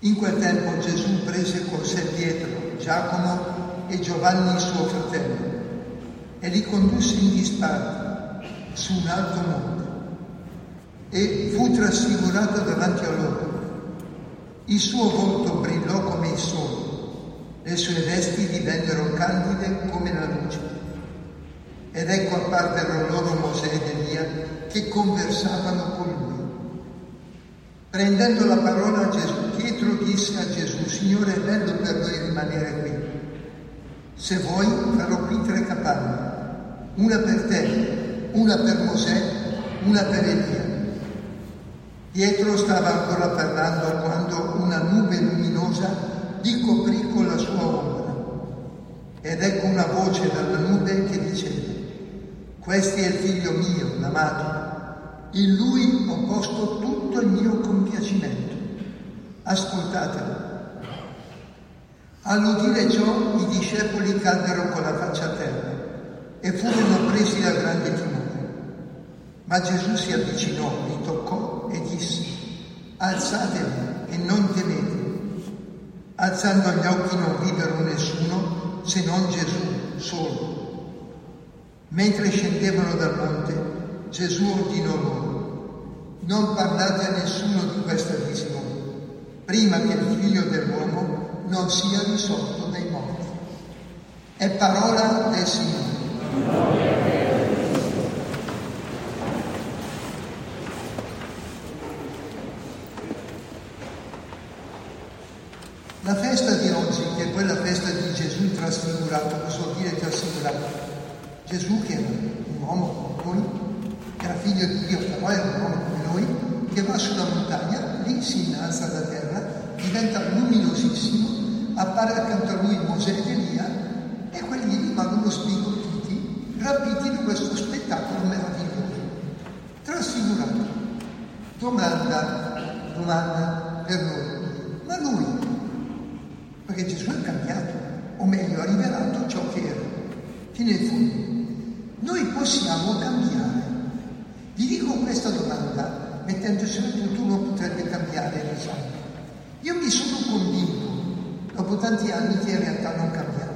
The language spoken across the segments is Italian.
In quel tempo Gesù prese con sé Pietro, Giacomo e Giovanni suo fratello e li condusse in disparte su un alto monte e fu trasfigurato davanti a loro. Il suo volto brillò come il sole, le sue vesti divennero candide come la luce. Ed ecco apparvero loro Mosè ed Elia che conversavano. Prendendo la parola Gesù, Pietro disse a Gesù, Signore è bello per noi rimanere qui. Se vuoi farò qui tre capanne, una per te, una per Mosè, una per Elia. Pietro stava ancora parlando quando una nube luminosa gli coprì con la sua ombra. Ed ecco una voce dalla nube che diceva, questo è il figlio mio, l'amato, in lui ho posto tutto il mio compiacimento. Ascoltatelo. All'udire ciò i discepoli caddero con la faccia a terra e furono presi da grande timore. Ma Gesù si avvicinò, li toccò e disse, alzatevi e non temete. Alzando gli occhi non videro nessuno se non Gesù solo. Mentre scendevano dal monte, Gesù ordinò loro, non parlate a nessuno di questa visione, prima che il figlio dell'uomo non sia risorto dai morti. È parola del Signore. La festa di oggi, che è quella festa di Gesù trasfigurato, cosa vuol dire trasfigurato? Gesù che era un uomo come noi, era figlio di Dio, però era un uomo come noi, che va sulla montagna, lì si innalza da terra, diventa luminosissimo, appare accanto a lui Mosè e Elia e quelli rimangono sbigottiti, rapiti da questo spettacolo meraviglioso. Trasfigurato. Domanda, domanda per noi, ma lui perché Gesù è cambiato, o meglio ha rivelato ciò che era, fino in fondo. Noi possiamo cambiare. Vi dico questa domanda, mettendosi a punto uno potrebbe cambiare, diciamo. Io mi sono convinto, dopo tanti anni, che in realtà non cambiamo.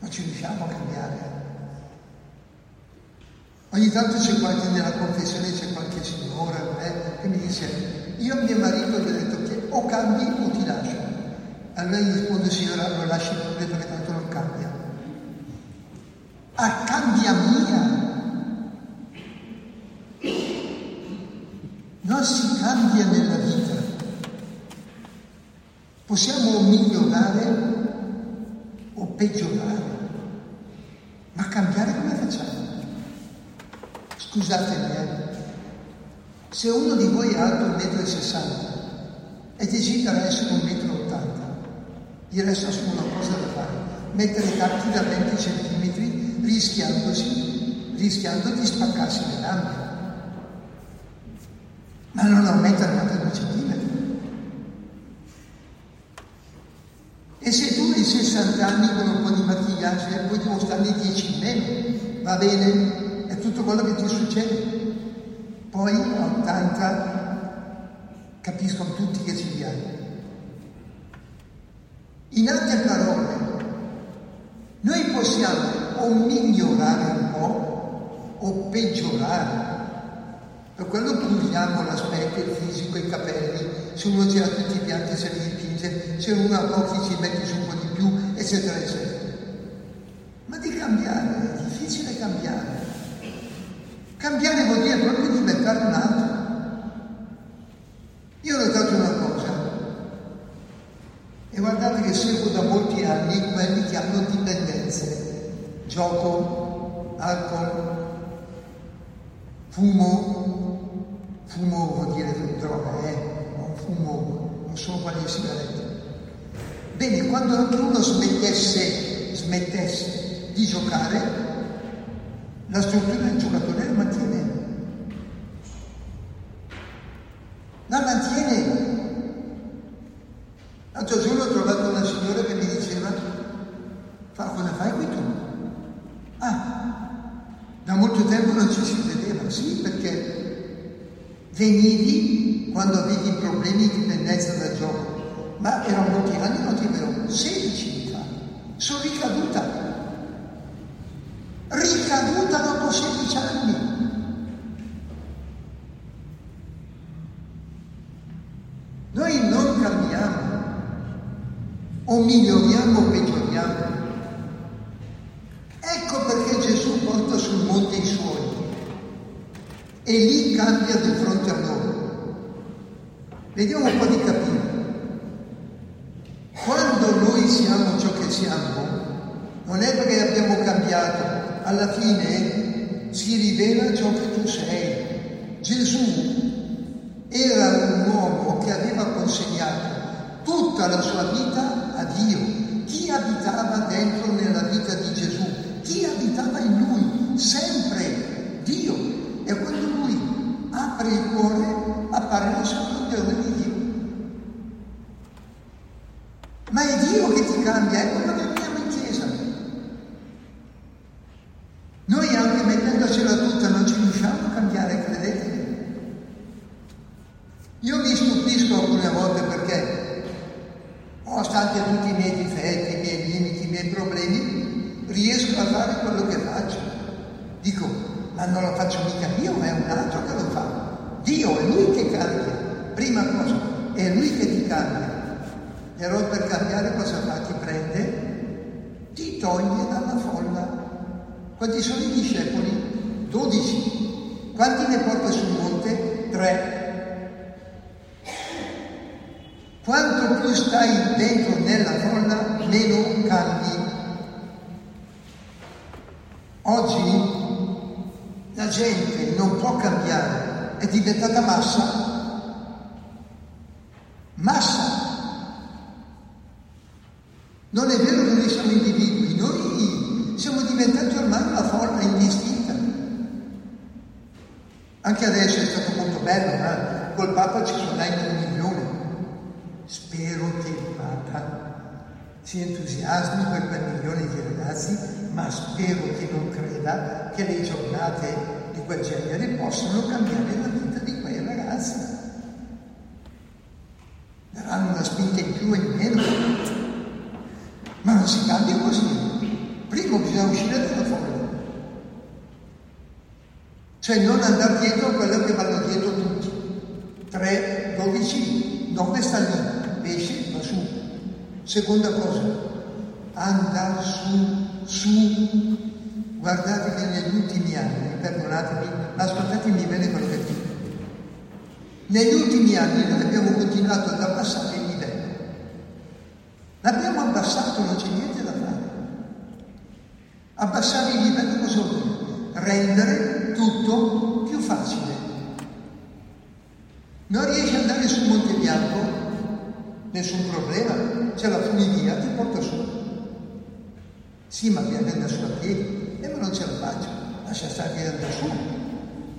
Ma ci riusciamo a cambiare. Ogni tanto c'è qualche nella confessione, c'è qualche signora eh, che mi dice, io a mio marito gli ho detto che o cambi o ti lascio. Allora gli risponde, signora, lo lasci pure perché tanto non cambia. Ah, cambia mia. Non si cambia nella vita. Possiamo migliorare o peggiorare, ma cambiare come facciamo? Scusatemi, eh. se uno di voi è alto 1,60 m e desidera essere 1,80 m, gli resta solo una cosa da fare, mettere tacchi da 20 cm rischiandosi, rischiando di spaccarsi le gambe. Ma non aumentare neanche due centimetri. E se tu hai 60 anni con un po' di machillaggio e poi devo starne 10 in meno, va bene, è tutto quello che ti succede. Poi a 80 capiscono tutti che ci viene. In altre parole, noi possiamo o migliorare un po' o peggiorare. Per quello puntiamo l'aspetto, il fisico, i capelli, se uno ha tutti i pianti se li dipinge, se uno ha pochi ci mette su un po' di più, eccetera, eccetera. Ma di cambiare, è difficile cambiare. Cambiare vuol dire proprio diventare un altro. Io ho notato una cosa, e guardate che seguo da molti anni quelli che hanno dipendenze, gioco, alcol, fumo, fumo vuol dire droga, eh? non fumo, non sono quali sigarette. Bene, quando anche uno smettesse, smettesse di giocare, la struttura del giocatore la mantiene. La mantiene. L'altro giorno ho trovato una signora che mi diceva, fa cosa fai qui tu? Ah, da molto tempo non ci si vedeva, sì, perché venivi quando avevi problemi di dipendenza da gioco. Ma erano molti anni, non ti avevo 16 anni. Sono ricaduta. Ricaduta dopo 16 anni. Noi non cambiamo, o miglioriamo o peggioriamo. Ecco perché Gesù porta sul monte i suoi e lì cambia di fronte a noi. Vediamo un po' di capire. Quando noi siamo non è perché abbiamo cambiato, alla fine si rivela ciò che tu sei. Gesù era un uomo che aveva consegnato tutta la sua vita a Dio. Chi abitava dentro nella vita di Gesù? Chi abitava in lui? Sempre Dio. E quando lui apre il cuore, appare la soluzione di Dio. Ma è Dio che ti cambia, è quello che vediamo in chiesa. Noi anche mettendocela tutta non ci riusciamo a cambiare, credetemi. Io mi stupisco alcune volte perché, nonostante tutti i miei difetti, i miei limiti, i miei problemi, riesco a fare quello che faccio. Dico, ma non lo faccio mica io, è un altro che lo fa. Dio è Lui che cambia. Prima cosa, è Lui che ti cambia. Però per cambiare cosa fa? Ti prende, ti toglie dalla folla. Quanti sono i discepoli? Dodici. Quanti ne porta sul monte? Tre. Quanto più stai dentro nella folla, meno cambi. Oggi la gente non può cambiare, è diventata massa. Non è vero che noi siamo individui, noi siamo diventati ormai una forma indistinta. Anche adesso è stato molto bello, ma col Papa ci sono anche un milione. Spero che il Papa si entusiasmi per quel milione di ragazzi, ma spero che non creda che le giornate di quel genere possano cambiare la vita di quei ragazzi. Daranno una spinta in più e in meno. Ma non si cambia così. Prima bisogna uscire dalla folla. Cioè non andare dietro a quello che vanno dietro tutti. 3, 12, 9 sta lì, pesce va su. Seconda cosa, andare su, su. Guardate che negli ultimi anni, perdonatemi, ma ascoltatemi bene quello che dico. Negli ultimi anni noi abbiamo continuato ad abbassare il livello. L'abbiamo abbassato, non c'è niente da fare. Abbassare il livello cosa vuol dire? Rendere tutto più facile. Non riesci ad andare sul Monte Bianco? Nessun problema, c'è la funivia, ti porta su. Sì, ma bisogna andare su a piedi. E ma non ce la faccio, lascia stare che andare su.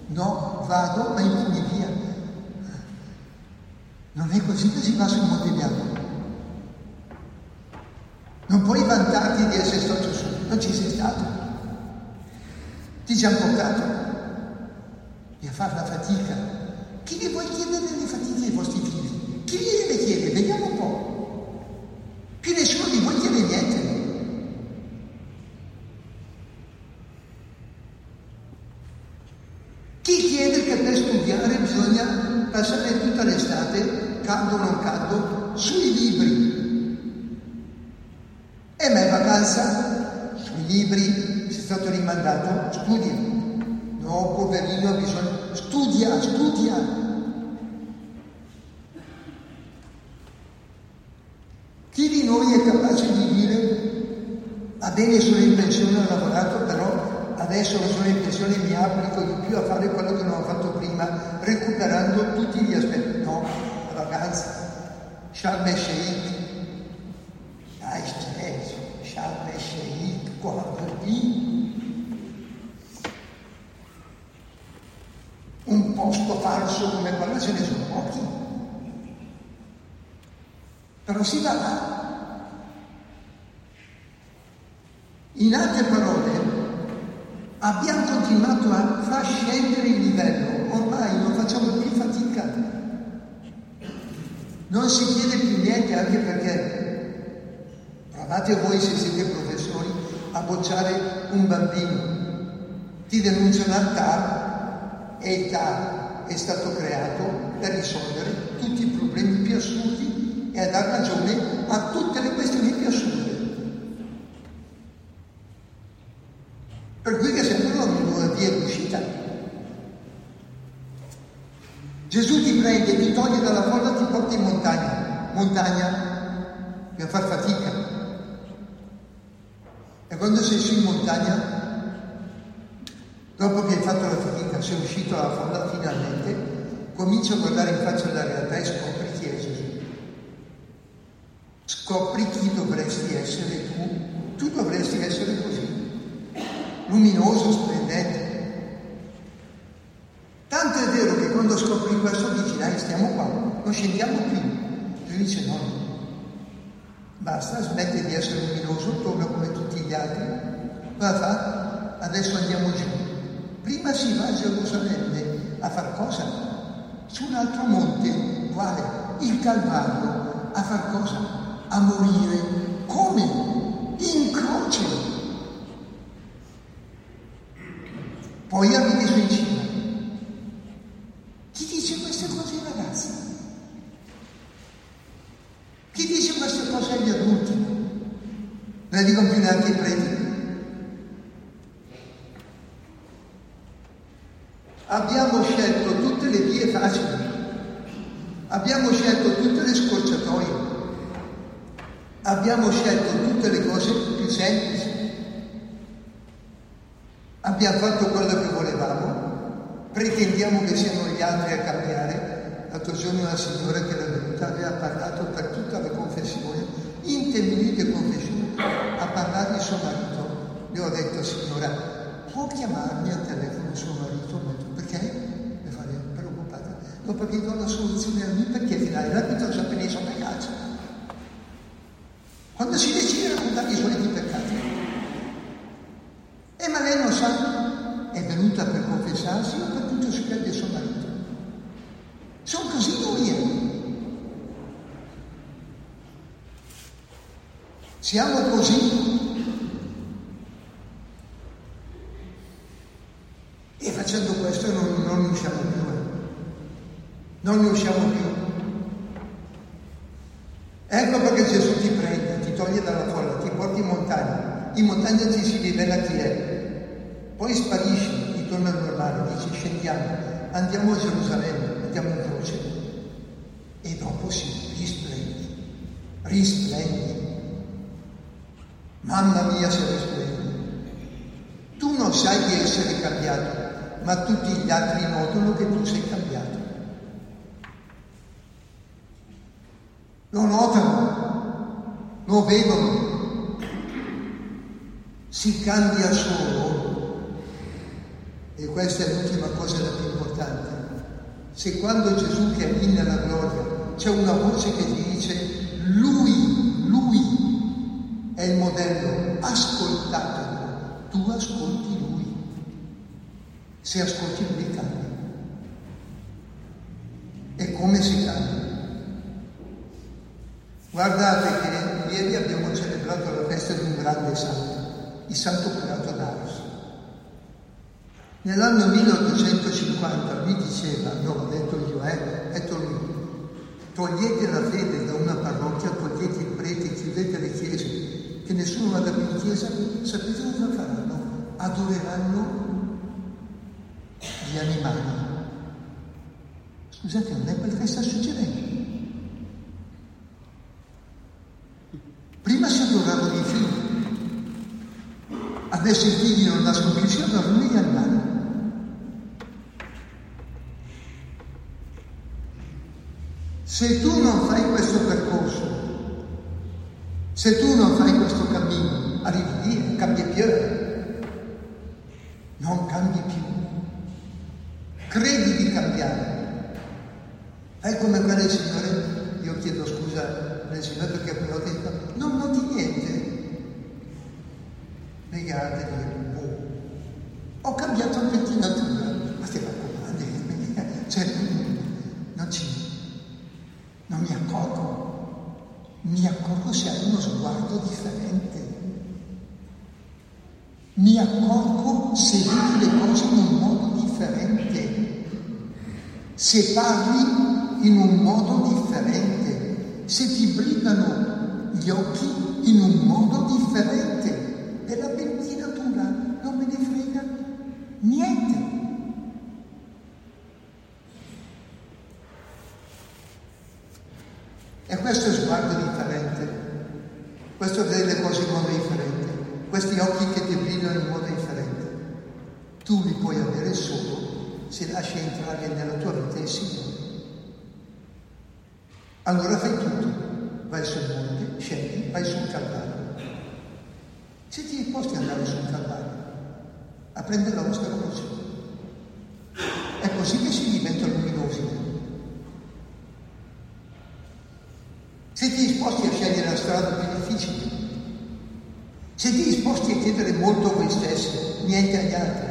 No, vado, ma in funivia. Non è così che si va sul Monte Bianco. Non puoi vantarti di essere stato su, non ci sei stato. Ti ci hanno portato e a fare la fatica. Chi vi vuoi chiedere delle fatiche Chi di noi è capace di dire, va bene, sono in pensione, ho lavorato, però adesso che sono in pensione mi applico di più a fare quello che non ho fatto prima, recuperando tutti gli aspetti. No, la vacanza, Sharm el Sheikh, dai, stesso, Sharm el Sheikh, guarda lì. Un posto falso come quello ce ne sono pochi. Però si va là. In altre parole, abbiamo continuato a far scendere il livello, ormai non facciamo più fatica. Non si chiede più niente anche perché provate voi se siete professori a bocciare un bambino. Ti denunciano TAR e il TAR è stato creato per risolvere tutti i problemi più assurdi e a dar ragione a tutte le questioni più assurde. Per cui che sembrano una nuova via d'uscita. Gesù ti prende, ti toglie dalla folla, ti porta in montagna. Montagna per far fatica. E quando sei su in montagna Dopo che hai fatto la fatica, sei uscito dalla folla finalmente, cominci a guardare in faccia la realtà e scopri. Scopri chi dovresti essere tu. Tu dovresti essere così, luminoso, splendente. Tanto è vero che quando scopri questo dici, dai, stiamo qua, non scendiamo più. Lui dice no, basta, smette di essere luminoso, torna come tutti gli altri. Cosa fa? Adesso andiamo giù. Prima si va a Gerusalemme a far cosa? Su un altro monte, quale? Il Calvario, a far cosa? A morire. Come? In croce. Poi arrivi su in cima. Chi dice queste cose ai ragazzi? Chi dice queste cose agli adulti? Non le dicono più neanche i preti. Abbiamo scelto tutte le vie facili, abbiamo scelto tutte le scorciatoie, abbiamo scelto tutte le cose più semplici, abbiamo fatto quello che volevamo, pretendiamo che siano gli altri a cambiare. L'altro giorno una signora che era venuta aveva parlato per tutta la confessione, in tre minuti di confessione, a parlare di suo marito. Le ho detto, signora, può chiamarmi al telefono suo marito? Perché? Mi fa preoccupata. Dopo che do la soluzione a lui, perché finale l'abito già appena sono peccati. Quando si decide a raccontare i suoi peccati. E ma lei non sa, è venuta per confessarsi o per tutto si perde suo marito. Sono così noi. Eh. Siamo così facendo questo non, non ne usciamo più. Eh. Non ne usciamo più. Ecco perché Gesù ti prende, ti toglie dalla folla, ti porta in montagna. In montagna ci si rivela chi è. Poi sparisci, ti torna al normale, dici scendiamo, andiamo a Gerusalemme, andiamo in croce. E dopo si risplendi, risplendi. Mamma mia se risplendi. Tu non sai di essere cambiato, ma tutti gli altri notano che tu sei cambiato. Lo notano, lo vedono, si cambia solo. E questa è l'ultima cosa la più importante. Se quando Gesù è nella gloria c'è una voce che ti dice lui è il modello, ascoltatelo, tu ascolti lui se ascolti lui cambi. E come si cambia? Guardate che ieri abbiamo celebrato la festa di un grande santo, il santo curato d'Ars. Nell'anno 1850 lui diceva, no, ho detto io, eh, detto lui, togliete la fede da una parrocchia, togliete i preti, chiudete le chiese, che nessuno vada più in chiesa, sapete cosa faranno? Adoreranno gli animali. Scusate, non è quel che sta succedendo. Prima si adoravano i figli, adesso i figli non nascono più, si adorano gli animali. Se tu non fai questo percorso, se tu non fai questo cammino, arrivi lì, cambi più, non cambi più credi di cambiare. Fai come quelle signore, io chiedo scusa alle signore perché mi ho detto, non noti niente. Negate, boh. Ho cambiato il pettinatura, ma ti raccomando, cioè, non ci, non mi ha accorgo, mi accorgo se hai uno sguardo differente. Mi accorgo se vedi le cose in un modo differente, se parli in un modo differente, se ti brillano gli occhi in un modo differente. Della benzinatura non me ne frega niente. E questo è sguardo differente, questo vede le cose in modo differente, questi occhi che ti brillano in modo differente. Tu li puoi avere solo se lasci entrare nella tua vita il Signore. Allora fai tutto, vai sul monte, scendi, vai sul Calvario. Se ti disposti ad andare sul Calvario, a prendere la vostra croce, è così che si diventa luminosi. Siete disposti a scegliere la strada più difficile? Siete disposti a chiedere molto a voi stessi, niente agli altri?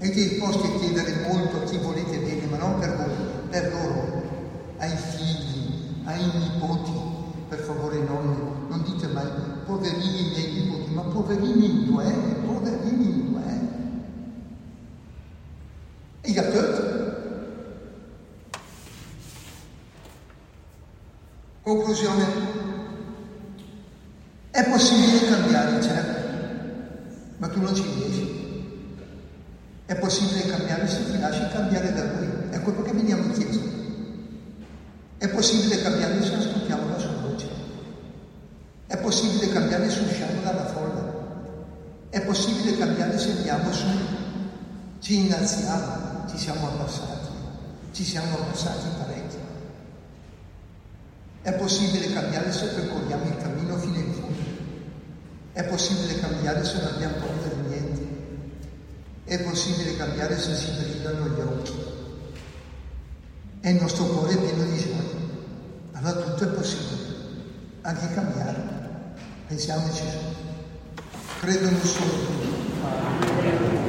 Siete disposti a chiedere molto a chi volete bene, ma non per voi, per loro, ai figli, ai nipoti. Per favore non, non dite mai poverini i miei nipoti, ma poverini in due, poverini in due. E gli attori Conclusione. È possibile cambiare, certo, ma tu non ci riesci. È possibile cambiare se ti lasci cambiare da lui. È quello che veniamo in chiesa. È possibile cambiare se ascoltiamo la sua voce. È possibile cambiare se usciamo dalla folla. È possibile cambiare se andiamo su, ci innalziamo, ci siamo abbassati, ci siamo abbassati parecchio. È possibile cambiare se percorriamo il cammino fino in fondo. È possibile cambiare se non abbiamo paura di niente. È possibile cambiare se si brillano gli occhi. E il nostro cuore è pieno di gioia. Allora tutto è possibile. Anche cambiare. Pensiamoci su. Credo in un solo.